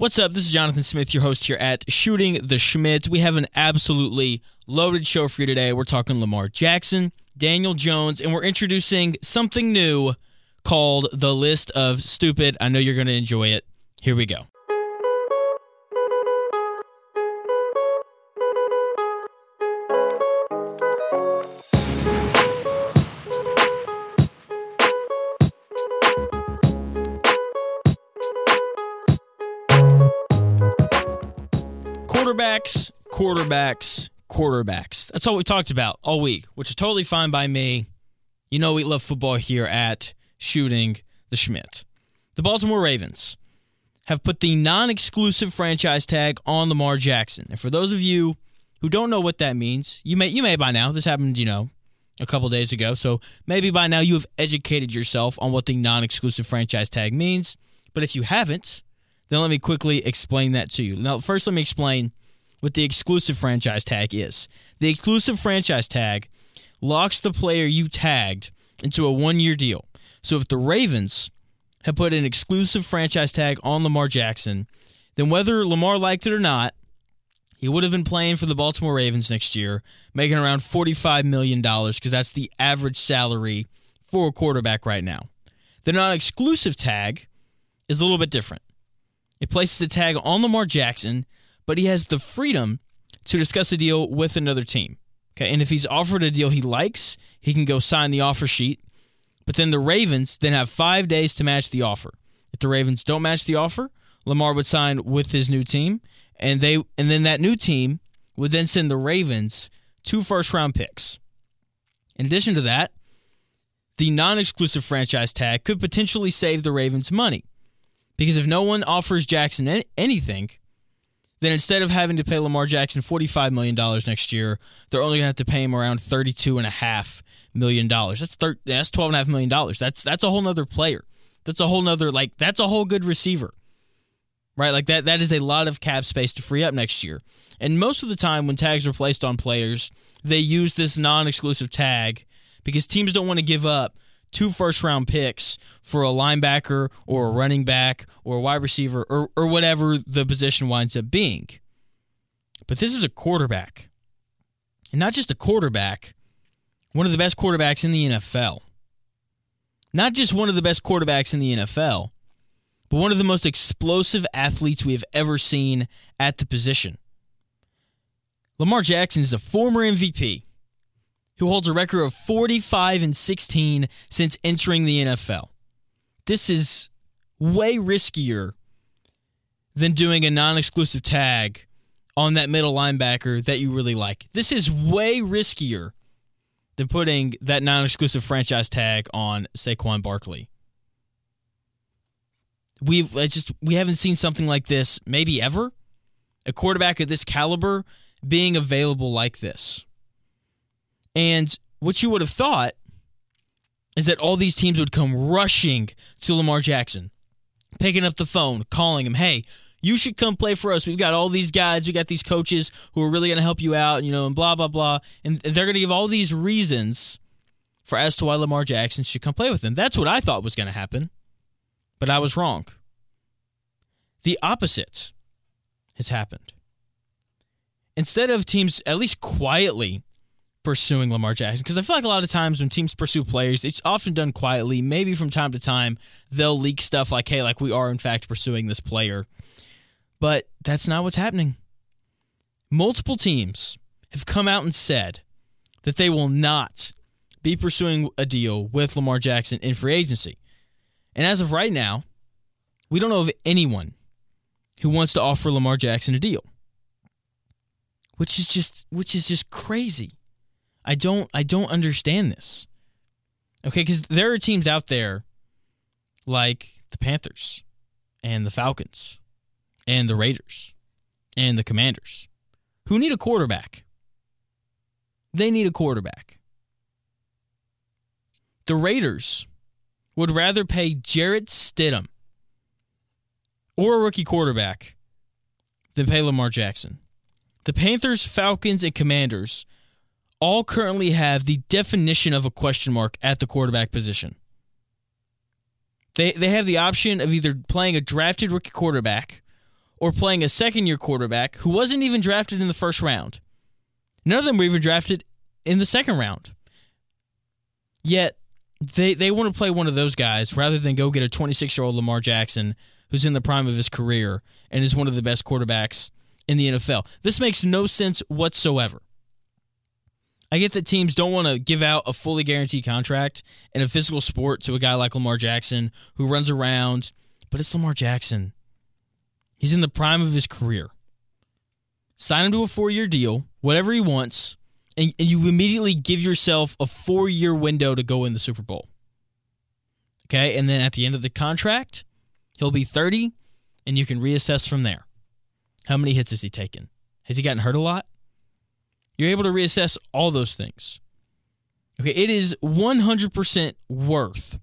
What's up? This is Jonathan Smith, your host here at Shooting the Shmitt. We have an absolutely loaded show for you today. We're talking Lamar Jackson, Daniel Jones, and we're introducing something new called the list of stupid. I know you're going to enjoy it. Here we go. Quarterbacks, quarterbacks, quarterbacks. That's all we talked about all week, which is totally fine by me. You know we love football here at Shooting the Shmitt. The Baltimore Ravens have put the non-exclusive franchise tag on Lamar Jackson. And for those of you who don't know what that means, you may you may by now. This happened, you know, a couple days ago. So maybe by now you have educated yourself on what the non-exclusive franchise tag means. But if you haven't, then let me quickly explain that to you. Now, first let me explain what the exclusive franchise tag is. The exclusive franchise tag locks the player you tagged into a one-year deal. So if the Ravens have put an exclusive franchise tag on Lamar Jackson, then whether Lamar liked it or not, he would have been playing for the Baltimore Ravens next year, making around $45 million because that's the average salary for a quarterback right now. The non exclusive tag is a little bit different. It places a tag on Lamar Jackson, but he has the freedom to discuss a deal with another team. Okay, and if he's offered a deal he likes, he can go sign the offer sheet. But then the Ravens then have five days to match the offer. If the Ravens don't match the offer, Lamar would sign with his new team, and they and then that new team would then send the Ravens two first round picks. In addition to that, the non-exclusive franchise tag could potentially save the Ravens money. Because if no one offers Jackson anything, then instead of having to pay Lamar Jackson $45 million next year, they're only going to have to pay him around $32.5 million. That's, thir- that's $12.5 million. That's, that's a whole nother player. That's a whole nother, like, that's a whole good receiver. Right? Like, that, that is a lot of cap space to free up next year. And most of the time, when tags are placed on players, they use this non exclusive tag because teams don't want to give up two first round picks for a linebacker or a running back or a wide receiver or, or whatever the position winds up being. But this is a quarterback. And not just a quarterback, one of the best quarterbacks in the NFL. Not just one of the best quarterbacks in the NFL, but one of the most explosive athletes we have ever seen at the position. Lamar Jackson is a former MVP who holds a record of 45 and 16 since entering the NFL. This is way riskier than doing a non exclusive tag on that middle linebacker that you really like. This is way riskier than putting that non exclusive franchise tag on Saquon Barkley. We've just we haven't seen something like this maybe ever. A quarterback of this caliber being available like this. And what you would have thought is that all these teams would come rushing to Lamar Jackson, picking up the phone, calling him, hey, you should come play for us. We've got all these guys, we got these coaches who are really going to help you out, you know, and blah, blah, blah. And they're going to give all these reasons for as to why Lamar Jackson should come play with them. That's what I thought was going to happen, but I was wrong. The opposite has happened. Instead of teams, at least quietly, pursuing Lamar Jackson because I feel like a lot of times when teams pursue players, it's often done quietly. Maybe from time to time they'll leak stuff like, "Hey, like we are in fact pursuing this player," but that's not what's happening. Multiple teams have come out and said that they will not be pursuing a deal with Lamar Jackson in free agency, and as of right now, we don't know of anyone who wants to offer Lamar Jackson a deal, which is just which is just crazy. I don't I don't understand this. Okay, because there are teams out there like the Panthers and the Falcons and the Raiders and the Commanders who need a quarterback. They need a quarterback. The Raiders would rather pay Jarrett Stidham or a rookie quarterback than pay Lamar Jackson. The Panthers, Falcons, and Commanders all currently have the definition of a question mark at the quarterback position. They they have the option of either playing a drafted rookie quarterback or playing a second year quarterback who wasn't even drafted in the first round. None of them were even drafted in the second round. Yet they they want to play one of those guys rather than go get a 26 year old Lamar Jackson who's in the prime of his career and is one of the best quarterbacks in the NFL. This makes no sense whatsoever. I get that teams don't want to give out a fully guaranteed contract in a physical sport to a guy like Lamar Jackson who runs around, but it's Lamar Jackson. He's in the prime of his career. Sign him to a four year deal, whatever he wants, and, and you immediately give yourself a four year window to go in the Super Bowl. Okay, and then at the end of the contract, he'll be 30, and you can reassess from there. How many hits has he taken? Has he gotten hurt a lot? You're able to reassess all those things. Okay, it is 100% worth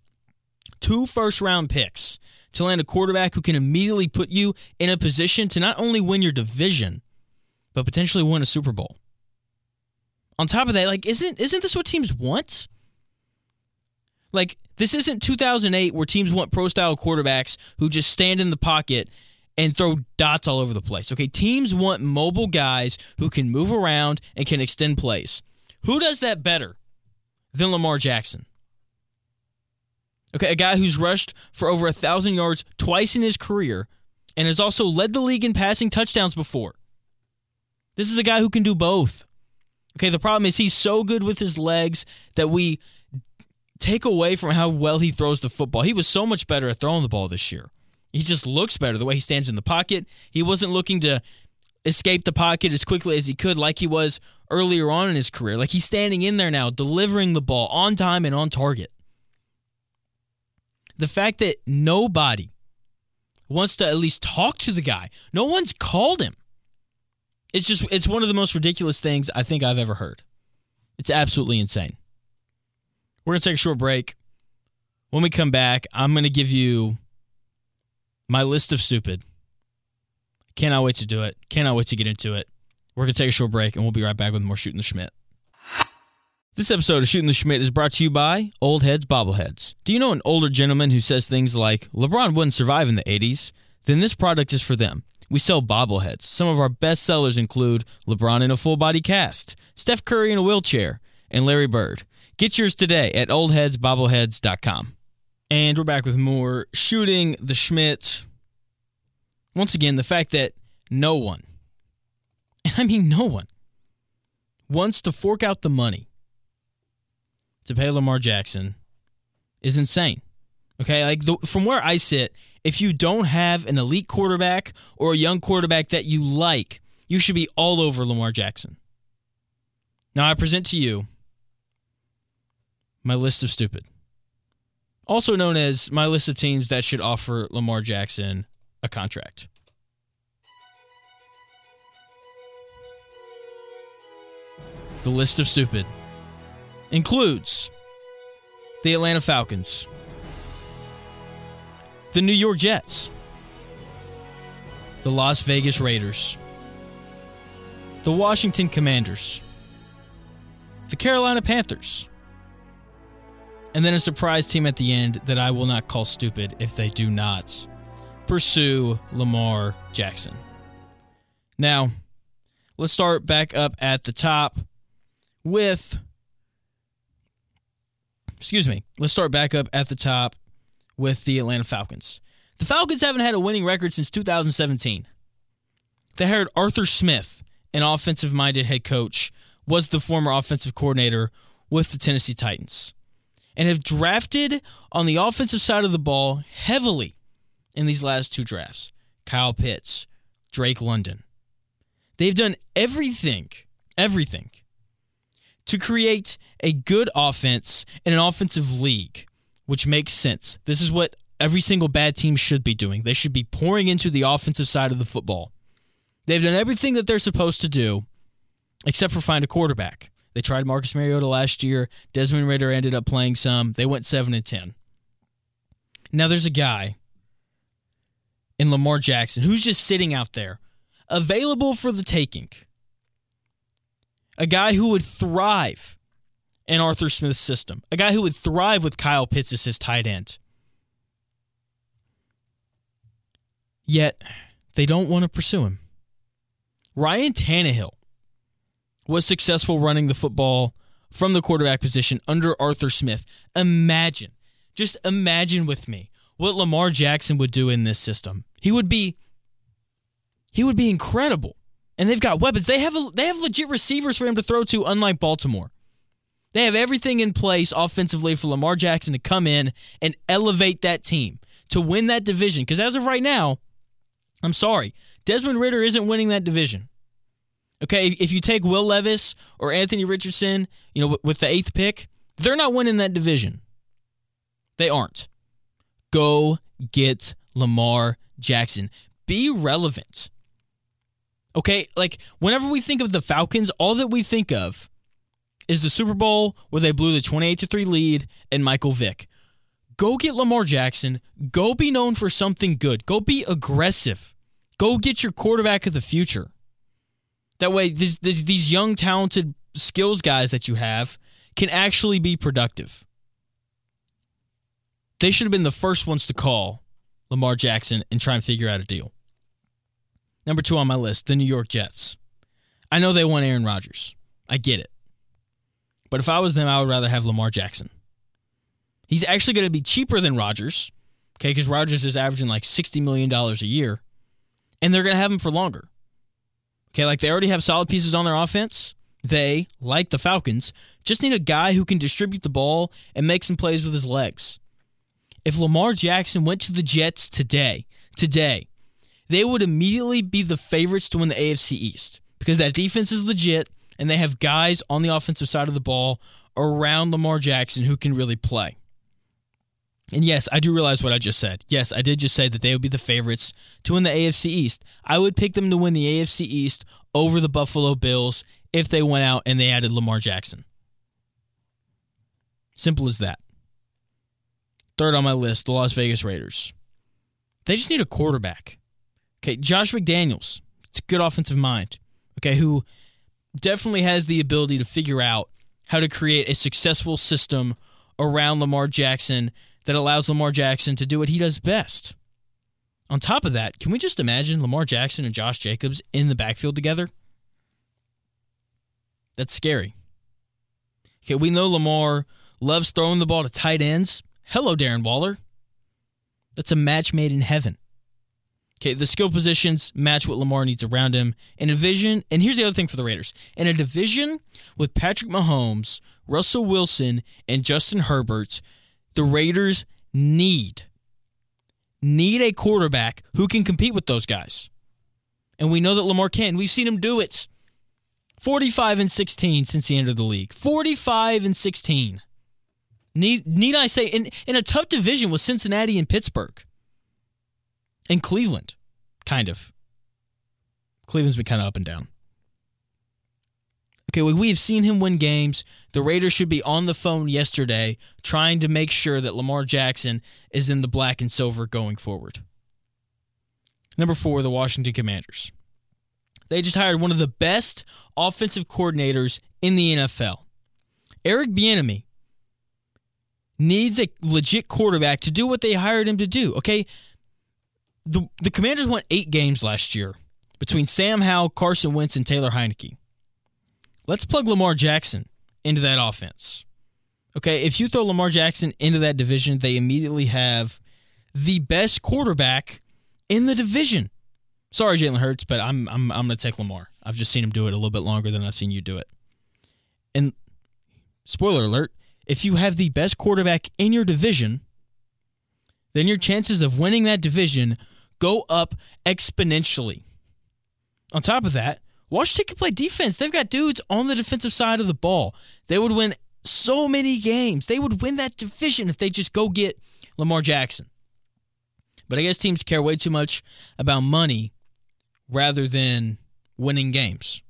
two first round picks to land a quarterback who can immediately put you in a position to not only win your division, but potentially win a Super Bowl. On top of that, like isn't isn't this what teams want? Like this isn't 2008 where teams want pro style quarterbacks who just stand in the pocket and throw dots all over the place. Okay, teams want mobile guys who can move around and can extend plays. Who does that better than Lamar Jackson? Okay, a guy who's rushed for over a thousand yards twice in his career and has also led the league in passing touchdowns before. This is a guy who can do both. Okay, the problem is he's so good with his legs that we take away from how well he throws the football. He was so much better at throwing the ball this year. He just looks better the way he stands in the pocket. He wasn't looking to escape the pocket as quickly as he could like he was earlier on in his career. Like he's standing in there now, delivering the ball on time and on target. The fact that nobody wants to at least talk to the guy, no one's called him. It's just it's one of the most ridiculous things I think I've ever heard. It's absolutely insane. We're going to take a short break. When we come back, I'm going to give you my list of stupid. Cannot wait to do it. Cannot wait to get into it. We're going to take a short break and we'll be right back with more Shooting the Shmitt. This episode of Shooting the Shmitt is brought to you by Old Heads Bobbleheads. Do you know an older gentleman who says things like, LeBron wouldn't survive in the 80s? Then this product is for them. We sell bobbleheads. Some of our best sellers include LeBron in a full body cast, Steph Curry in a wheelchair, and Larry Bird. Get yours today at oldheadsbobbleheads.com. And we're back with more Shooting the Shmitt. Once again, the fact that no one, and I mean no one, wants to fork out the money to pay Lamar Jackson is insane. Okay, like the, from where I sit, if you don't have an elite quarterback or a young quarterback that you like, you should be all over Lamar Jackson. Now I present to you my list of stupid. Also known as my list of teams that should offer Lamar Jackson a contract. The list of stupid includes the Atlanta Falcons, the New York Jets, the Las Vegas Raiders, the Washington Commanders, the Carolina Panthers, and then a surprise team at the end that I will not call stupid if they do not pursue Lamar Jackson. Now, let's start back up at the top with excuse me, let's start back up at the top with the Atlanta Falcons. The Falcons haven't had a winning record since 2017. They hired Arthur Smith, an offensive minded head coach, was the former offensive coordinator with the Tennessee Titans, and have drafted on the offensive side of the ball heavily in these last two drafts Kyle Pitts, Drake London. They've done everything, everything to create a good offense in an offensive league which makes sense. This is what every single bad team should be doing. They should be pouring into the offensive side of the football. They've done everything that they're supposed to do, except for find a quarterback. They tried Marcus Mariota last year. Desmond Ridder ended up playing some. They went 7 and 10. Now there's a guy in Lamar Jackson who's just sitting out there, available for the taking. A guy who would thrive in Arthur Smith's system. A guy who would thrive with Kyle Pitts as his tight end. Yet, they don't want to pursue him. Ryan Tannehill was successful running the football from the quarterback position under Arthur Smith. Imagine, just imagine with me what Lamar Jackson would do in this system. He would be he would be incredible. And they've got weapons. They have a, they have legit receivers for him to throw to unlike Baltimore. They have everything in place offensively for Lamar Jackson to come in and elevate that team to win that division because as of right now, I'm sorry, Desmond Ridder isn't winning that division. Okay, if you take Will Levis or Anthony Richardson, you know, with the eighth pick, they're not winning that division. They aren't. Go get Lamar Jackson. Be relevant. Okay, like whenever we think of the Falcons, all that we think of is the Super Bowl where they blew the 28 to 3 lead and Michael Vick. Go get Lamar Jackson. Go be known for something good. Go be aggressive. Go get your quarterback of the future. That way, these, these, these young, talented skills guys that you have can actually be productive. They should have been the first ones to call Lamar Jackson and try and figure out a deal. Number two on my list, the New York Jets. I know they want Aaron Rodgers. I get it. But if I was them, I would rather have Lamar Jackson. He's actually going to be cheaper than Rodgers, okay, because Rodgers is averaging like $60 million a year, and they're going to have him for longer. Okay, like they already have solid pieces on their offense. They, like the Falcons, just need a guy who can distribute the ball and make some plays with his legs. If Lamar Jackson went to the Jets today, today, they would immediately be the favorites to win the AFC East because that defense is legit and they have guys on the offensive side of the ball around Lamar Jackson who can really play. And yes, I do realize what I just said. Yes, I did just say that they would be the favorites to win the AFC East. I would pick them to win the AFC East over the Buffalo Bills if they went out and they added Lamar Jackson. Simple as that. Third on my list, the Las Vegas Raiders. They just need a quarterback. Okay, Josh McDaniels. It's a good offensive mind. Okay, who definitely has the ability to figure out how to create a successful system around Lamar Jackson that allows Lamar Jackson to do what he does best. On top of that, can we just imagine Lamar Jackson and Josh Jacobs in the backfield together? That's scary. Okay, we know Lamar loves throwing the ball to tight ends. Hello, Darren Waller. That's a match made in heaven. Okay, the skill positions match what Lamar needs around him. In a division, and here's the other thing for the Raiders in a division with Patrick Mahomes, Russell Wilson, and Justin Herbert, the Raiders need need a quarterback who can compete with those guys. And we know that Lamar can. We've seen him do it. 45 and 16 since he entered the league. 45 and 16. Need need I say in in a tough division with Cincinnati and Pittsburgh. And Cleveland, kind of. Cleveland's been kind of up and down. Okay, we have seen him win games. The Raiders should be on the phone yesterday trying to make sure that Lamar Jackson is in the black and silver going forward. Number four, the Washington Commanders. They just hired one of the best offensive coordinators in the NFL. Eric Bieniemy needs a legit quarterback to do what they hired him to do. Okay, the the Commanders won eight games last year between Sam Howell, Carson Wentz, and Taylor Heinicke. Let's plug Lamar Jackson into that offense. Okay, if you throw Lamar Jackson into that division, they immediately have the best quarterback in the division. Sorry, Jalen Hurts, but I'm I'm I'm gonna take Lamar. I've just seen him do it a little bit longer than I've seen you do it. And spoiler alert, if you have the best quarterback in your division, then your chances of winning that division go up exponentially. On top of that, Washington can play defense. They've got dudes on the defensive side of the ball. They would win so many games. They would win that division if they just go get Lamar Jackson. But I guess teams care way too much about money rather than winning games.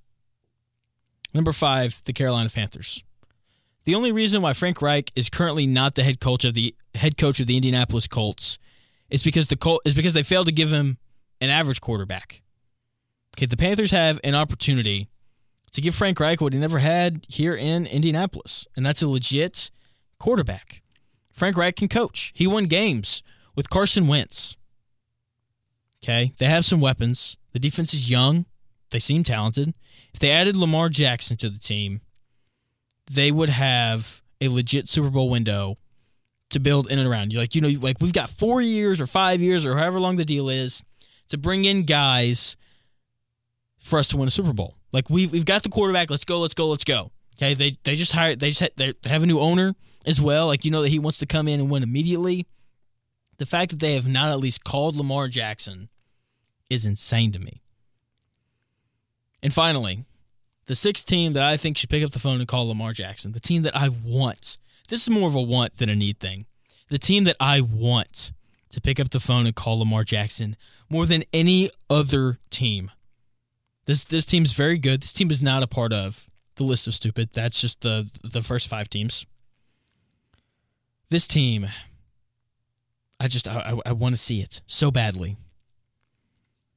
Number five, the Carolina Panthers. The only reason why Frank Reich is currently not the head coach of the head coach of the Indianapolis Colts is because the Col- is because they failed to give him an average quarterback. Okay, the Panthers have an opportunity to give Frank Reich what he never had here in Indianapolis, and that's a legit quarterback. Frank Reich can coach. He won games with Carson Wentz. Okay, they have some weapons. The defense is young. They seem talented. If they added Lamar Jackson to the team, they would have a legit Super Bowl window to build in and around. You like, you know, like we've got four years or five years or however long the deal is to bring in guys for us to win a Super Bowl. Like we've we've got the quarterback. Let's go. Let's go. Let's go. Okay. They they just hired. They just had, they have a new owner as well. Like you know that he wants to come in and win immediately. The fact that they have not at least called Lamar Jackson is insane to me. And finally, the sixth team that I think should pick up the phone and call Lamar Jackson, the team that I want. This is more of a want than a need thing. The team that I want to pick up the phone and call Lamar Jackson more than any other team. This this team's very good. This team is not a part of the list of stupid. That's just the the first five teams. This team, I just I, I, I want to see it so badly.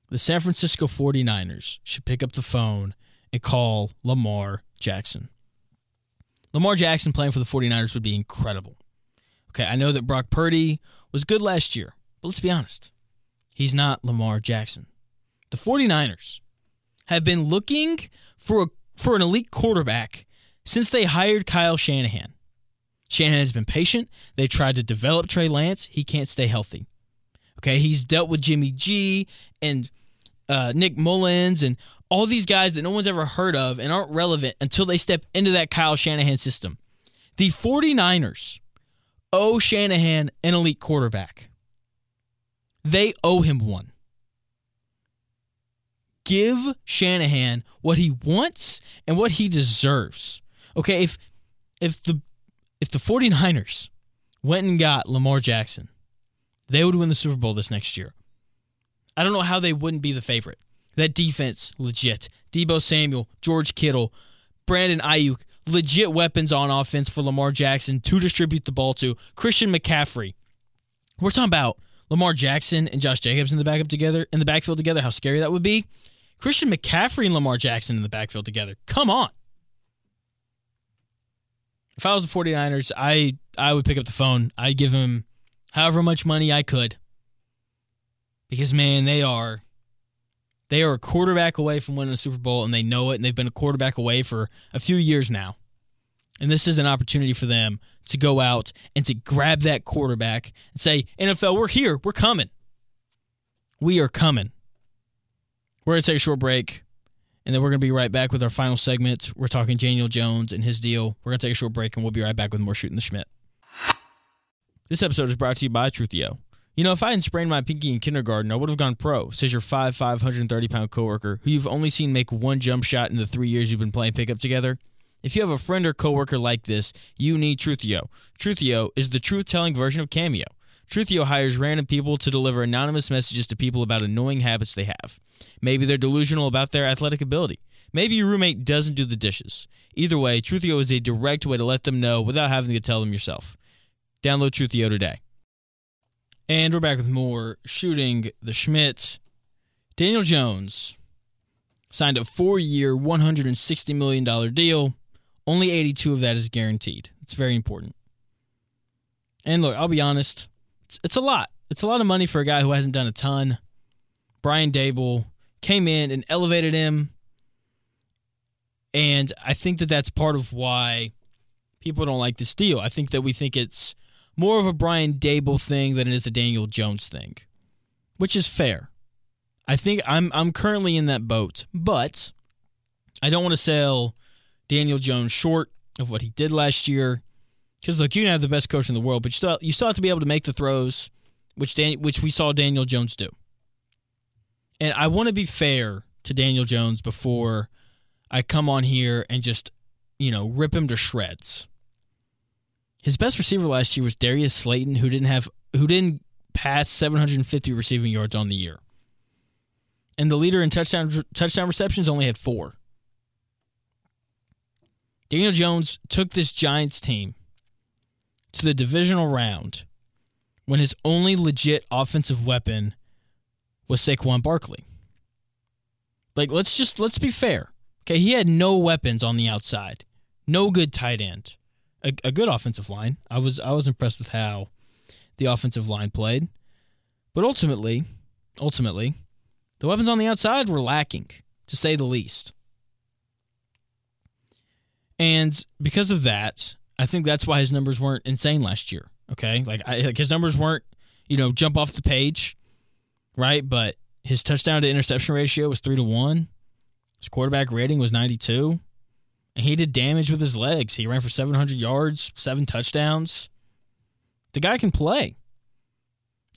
The San Francisco 49ers should pick up the phone and call Lamar Jackson. Lamar Jackson playing for the 49ers would be incredible. Okay, I know that Brock Purdy was good last year, but let's be honest. He's not Lamar Jackson. The 49ers have been looking for a, for an elite quarterback since they hired Kyle Shanahan. Shanahan has been patient. They tried to develop Trey Lance. He can't stay healthy. Okay, he's dealt with Jimmy G and uh, Nick Mullens and all these guys that no one's ever heard of and aren't relevant until they step into that Kyle Shanahan system. The 49ers owe Shanahan an elite quarterback. They owe him one. Give Shanahan what he wants and what he deserves. Okay, if if the if the 49ers went and got Lamar Jackson, they would win the Super Bowl this next year. I don't know how they wouldn't be the favorite. That defense, legit. Deebo Samuel, George Kittle, Brandon Aiyuk, legit weapons on offense for Lamar Jackson to distribute the ball to. Christian McCaffrey. We're talking about Lamar Jackson and Josh Jacobs in the backup together, in the backfield together, how scary that would be. Christian McCaffrey and Lamar Jackson in the backfield together. Come on. If I was the 49ers, I I would pick up the phone. I'd give him however much money I could. Because man, they are they are a quarterback away from winning a Super Bowl, and they know it, and they've been a quarterback away for a few years now. And this is an opportunity for them to go out and to grab that quarterback and say, NFL, we're here. We're coming. We are coming. We're going to take a short break, and then we're going to be right back with our final segment. We're talking Daniel Jones and his deal. We're going to take a short break, and we'll be right back with more Shooting the Shmitt. This episode is brought to you by Truthio. You know, if I hadn't sprained my pinky in kindergarten, I would have gone pro, says your 5'5", 530 pound coworker who you've only seen make one jump shot in the three years you've been playing pickup together. If you have a friend or coworker like this, you need Truthio. Truthio is the truth telling version of Cameo. Truthio hires random people to deliver anonymous messages to people about annoying habits they have. Maybe they're delusional about their athletic ability. Maybe your roommate doesn't do the dishes. Either way, Truthio is a direct way to let them know without having to tell them yourself. Download Truthio today. And we're back with more shooting the Shmitt. Daniel Jones signed a four year, $160 million deal. Only 82 of that is guaranteed. It's very important. And look, I'll be honest, it's, it's a lot. It's a lot of money for a guy who hasn't done a ton. Brian Daboll came in and elevated him. And I think that that's part of why people don't like this deal. I think that we think it's more of a Brian Daboll thing than it is a Daniel Jones thing, which is fair. I think I'm I'm currently in that boat, but I don't want to sell Daniel Jones short of what he did last year. Because look, you can have the best coach in the world, but you still you still have to be able to make the throws, which Dan, which we saw Daniel Jones do. And I want to be fair to Daniel Jones before I come on here and just you know rip him to shreds. His best receiver last year was Darius Slayton, who didn't have who didn't pass 750 receiving yards on the year. And the leader in touchdown touchdown receptions only had 4. Daniel Jones took this Giants team to the divisional round when his only legit offensive weapon was Saquon Barkley. Like let's just let's be fair. Okay, he had no weapons on the outside. No good tight end a, a good offensive line. I was I was impressed with how the offensive line played, but ultimately, ultimately, the weapons on the outside were lacking, to say the least. And because of that, I think that's why his numbers weren't insane last year. Okay, like, I, like his numbers weren't, you know, jump off the page, right? But his touchdown to interception ratio was three to one. His quarterback rating was ninety two, and he did damage with his legs. He ran for seven hundred yards, seven touchdowns. The guy can play.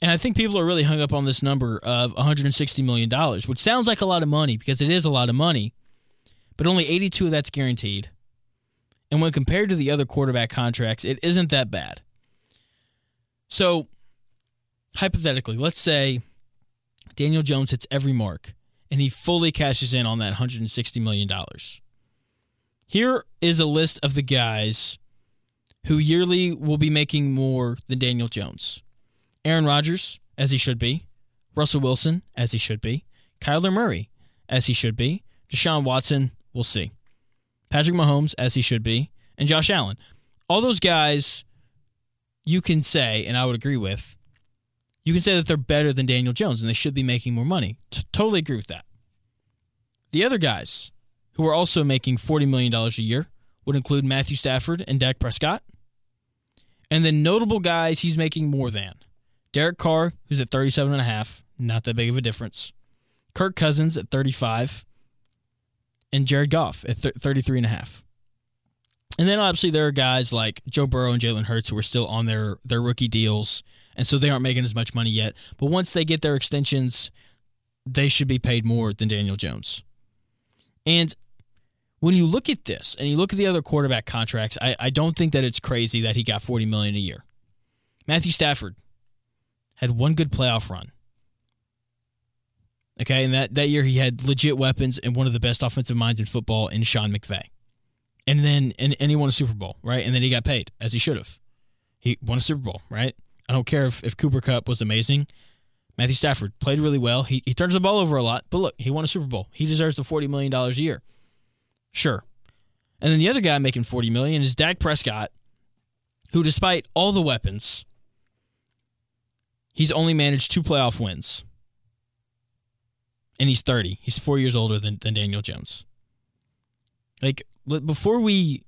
And I think people are really hung up on this number of $160 million, which sounds like a lot of money because it is a lot of money, but only 82 of that's guaranteed. And when compared to the other quarterback contracts, it isn't that bad. So, hypothetically, let's say Daniel Jones hits every mark and he fully cashes in on that $160 million. Here is a list of the guys who yearly will be making more than Daniel Jones Aaron Rodgers, as he should be, Russell Wilson, as he should be, Kyler Murray, as he should be, Deshaun Watson, we'll see. Patrick Mahomes, as he should be, and Josh Allen. All those guys, you can say, and I would agree with, you can say that they're better than Daniel Jones and they should be making more money. T- totally agree with that. The other guys who are also making $40 million a year would include Matthew Stafford and Dak Prescott. And then notable guys he's making more than Derek Carr, who's at 37.5, not that big of a difference. Kirk Cousins at 35 and Jared Goff at th- 33 and a half. And then obviously there are guys like Joe Burrow and Jalen Hurts who are still on their, their rookie deals, and so they aren't making as much money yet. But once they get their extensions, they should be paid more than Daniel Jones. And when you look at this and you look at the other quarterback contracts, I, I don't think that it's crazy that he got 40 million a year. Matthew Stafford had one good playoff run. Okay, and that, that year he had legit weapons and one of the best offensive minds in football in Sean McVay. And then and, and he won a Super Bowl, right? And then he got paid, as he should have. He won a Super Bowl, right? I don't care if, if Cooper Kupp was amazing. Matthew Stafford played really well. He, he turns the ball over a lot, but look, he won a Super Bowl. He deserves the $40 million a year. Sure. And then the other guy making 40 million is Dak Prescott, who, despite all the weapons, he's only managed two playoff wins and he's 30. He's four years older than, than Daniel Jones. Like, before we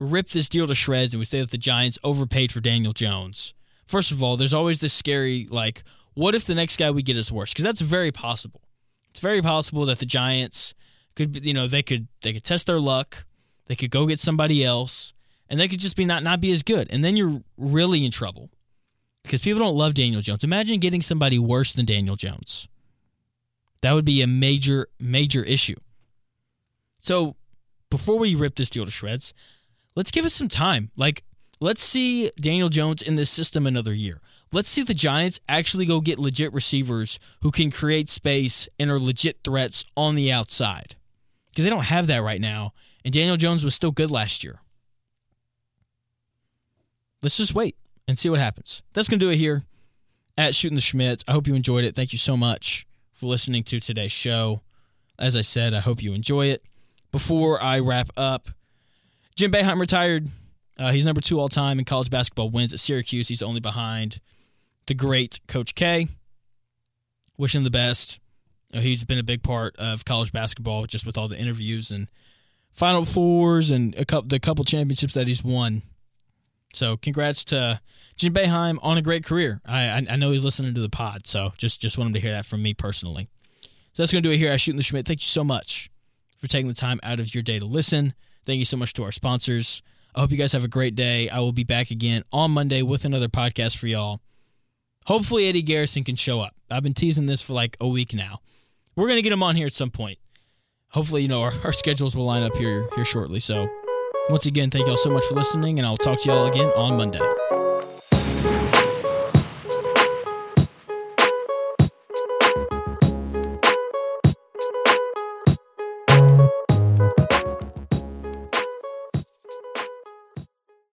rip this deal to shreds and we say that the Giants overpaid for Daniel Jones, first of all, there's always this scary, like, what if the next guy we get is worse? Because that's very possible. It's very possible that the Giants could, you know, they could they could test their luck, they could go get somebody else, and they could just be not not be as good, and then you're really in trouble because people don't love Daniel Jones. Imagine getting somebody worse than Daniel Jones. That would be a major, major issue. So before we rip this deal to shreds, let's give it some time. Like, let's see Daniel Jones in this system another year. Let's see the Giants actually go get legit receivers who can create space and are legit threats on the outside. Because they don't have that right now. And Daniel Jones was still good last year. Let's just wait and see what happens. That's going to do it here at Shooting the Schmitz. I hope you enjoyed it. Thank you so much for listening to today's show. As I said, I hope you enjoy it. Before I wrap up, Jim Boeheim retired. Uh, he's number two all time in college basketball wins at Syracuse. He's only behind the great Coach K. Wish him the best. Uh, he's been a big part of college basketball just with all the interviews and Final Fours and a couple, the couple championships that he's won. So congrats to Jim Boeheim on a great career. I, I know he's listening to the pod, so just just want him to hear that from me personally. So that's to do it here at Shooting the Shmitt. Thank you so much for taking the time out of your day to listen. Thank you so much to our sponsors. I hope you guys have a great day. I will be back again on Monday with another podcast for y'all. Hopefully, Eddie Garrison can show up. I've been teasing this for like a week now. We're to get him on here at some point. Hopefully, you know, our, our schedules will line up here here shortly. So, once again, thank y'all so much for listening, and I'll talk to y'all again on Monday.